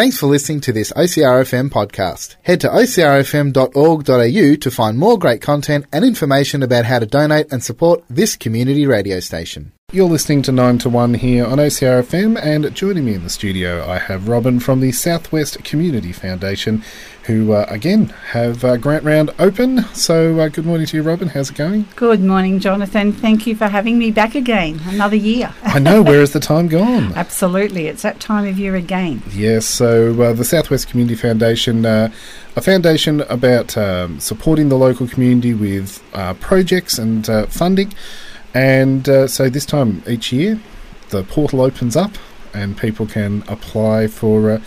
Thanks for listening to this OCRFM podcast. Head to ocrfm.org.au to find more great content and information about how to donate and support this community radio station. You're listening to 9 to 1 here on OCRFM, and joining me in the studio, I have Robin from the Southwest Community Foundation, who uh, again have uh, grant round open. So, uh, good morning to you, Robin. How's it going? Good morning, Jonathan. Thank you for having me back again. Another year. I know. Where has the time gone? Absolutely. It's that time of year again. Yes. So, uh, the Southwest Community Foundation, uh, a foundation about um, supporting the local community with uh, projects and funding. And uh, so this time each year, the portal opens up and people can apply for uh,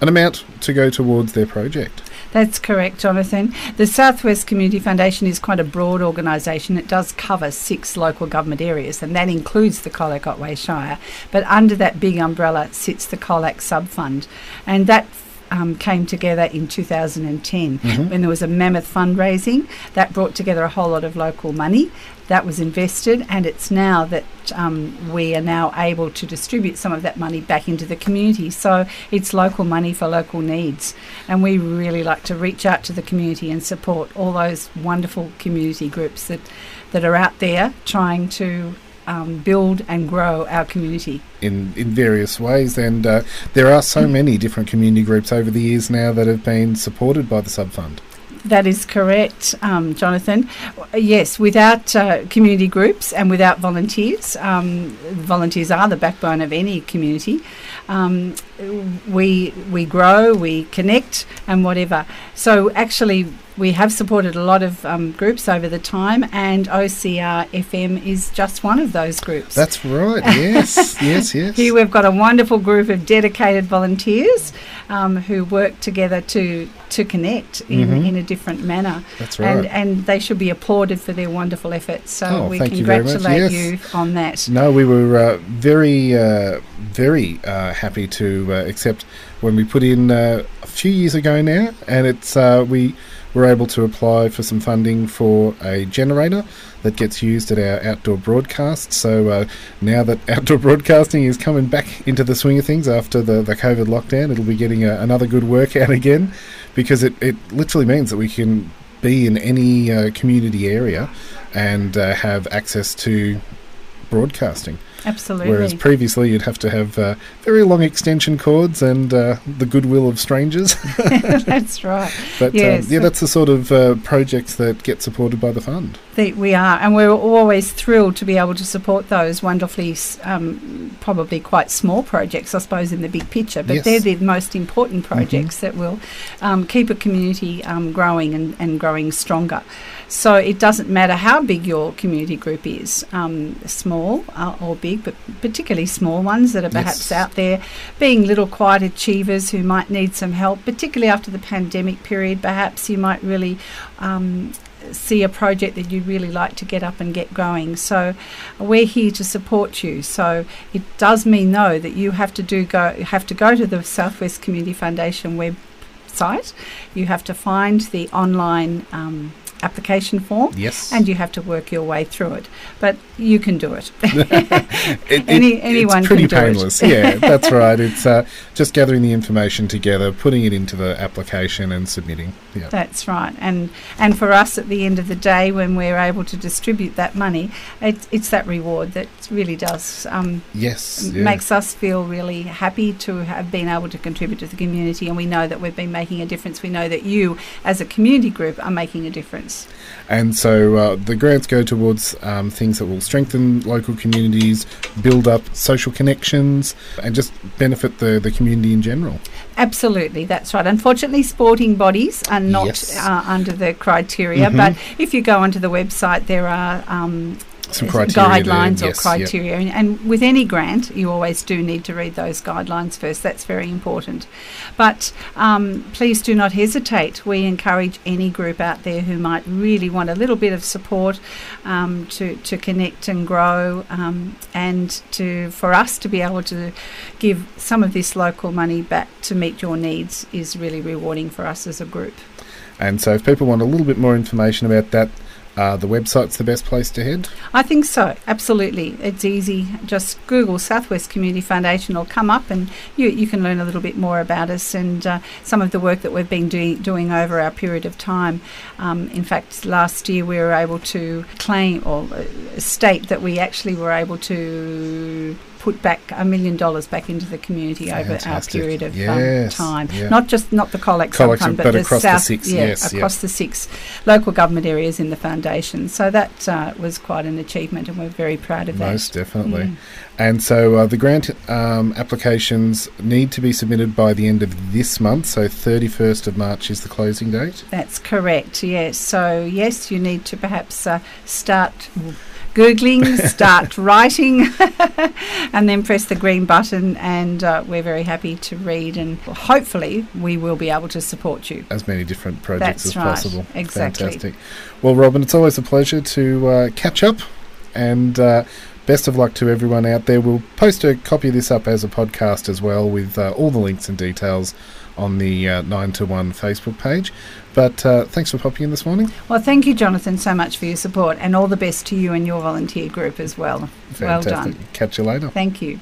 an amount to go towards their project. That's correct, Jonathan. The Southwest Community Foundation is quite a broad organisation. It does cover six local government areas, and that includes the Colac Otway Shire. But under that big umbrella sits the Colac Sub Fund, and that um, came together in 2010 mm-hmm. when there was a mammoth fundraising that brought together a whole lot of local money that was invested, and it's now that um, we are now able to distribute some of that money back into the community. So it's local money for local needs, and we really like to reach out to the community and support all those wonderful community groups that that are out there trying to um, build and grow our community in in various ways. And uh, there are so many different community groups over the years now that have been supported by the sub fund. That is correct, um, Jonathan. Yes, without uh, community groups and without volunteers, um, volunteers are the backbone of any community. Um, we we grow, we connect, and whatever. So actually, we have supported a lot of um, groups over the time, and OCR FM is just one of those groups. That's right. Yes, yes, yes. Here we've got a wonderful group of dedicated volunteers um, who work together to to connect in, mm-hmm. in a different manner. That's right. And, and they should be applauded for their wonderful efforts. So oh, we congratulate you, yes. you, on that. No, we were uh, very, uh, very uh, happy to uh, accept when we put in uh, a few years ago now, and it's uh, we we're able to apply for some funding for a generator that gets used at our outdoor broadcast. So uh, now that outdoor broadcasting is coming back into the swing of things after the, the COVID lockdown, it'll be getting a, another good workout again because it, it literally means that we can be in any uh, community area and uh, have access to broadcasting. Absolutely. Whereas previously you'd have to have uh, very long extension cords and uh, the goodwill of strangers. that's right. But um, yes. um, yeah, that's the sort of uh, projects that get supported by the fund. The, we are, and we're always thrilled to be able to support those wonderfully, um, probably quite small projects, I suppose, in the big picture. But yes. they're the most important mm-hmm. projects mm-hmm. that will um, keep a community um, growing and, and growing stronger. So it doesn't matter how big your community group is, um, small uh, or big, but particularly small ones that are perhaps yes. out there, being little quiet achievers who might need some help, particularly after the pandemic period. Perhaps you might really um, see a project that you'd really like to get up and get going. So we're here to support you. So it does mean though that you have to do go have to go to the Southwest Community Foundation website. You have to find the online um, application form. Yes. And you have to work your way through it. But you can do it. it, Any, it anyone it's pretty painless. yeah, that's right. It's uh, just gathering the information together, putting it into the application and submitting. Yeah. That's right. And and for us at the end of the day when we're able to distribute that money, it, it's that reward that really does um, yes, yeah. makes us feel really happy to have been able to contribute to the community and we know that we've been making a difference. We know that you as a community group are making a difference And so uh, the grants go towards um, things that will strengthen local communities, build up social connections, and just benefit the, the community in general. Absolutely, that's right. Unfortunately, sporting bodies are not yes. uh, under the criteria, mm-hmm. but if you go onto the website, there are um, some criteria guidelines there, or criteria. Yep. And, and, with any grant, you always do need to read those guidelines first. That's very important. But um, please do not hesitate. We encourage any group out there who might really want a little bit of support um, to, to connect and grow um, and to for us to be able to give some of this local money back to meet your needs is really rewarding for us as a group. And so if people want a little bit more information about that, uh, the website's the best place to head? I think so, absolutely. It's easy. Just Google Southwest Community Foundation will come up and you, you can learn a little bit more about us and uh, some of the work that we've been doing, doing over our period of time. Um, in fact, last year we were able to claim or uh, state that we actually were able to put back a million dollars back into the community Fantastic. over our period of um, yes. um, time. Yeah. Not just not the Colac, Colac but, but, the across south, the six, yeah, yes, across yeah. the six local government areas in the foundation. So that uh, was quite an achievement, and we're very proud of Most that. Most definitely. Mm. And so uh, the grant um, applications need to be submitted by the end of this month. So 31st of March is the closing date. That's correct. Yes. So yes, you need to perhaps uh, start Googling, start writing, and then press the green button. And uh, we're very happy to read, and hopefully, we will be able to support you. As many different projects That's as right. possible. Exactly. Fantastic. Well, Robin, it's always a pleasure to uh, catch up, and uh, best of luck to everyone out there. We'll post a copy of this up as a podcast as well with uh, all the links and details on the uh, 9 to 1 Facebook page. But uh, thanks for popping in this morning. Well, thank you, Jonathan, so much for your support and all the best to you and your volunteer group as well. Fantastic. Well done. Catch you later. Thank you.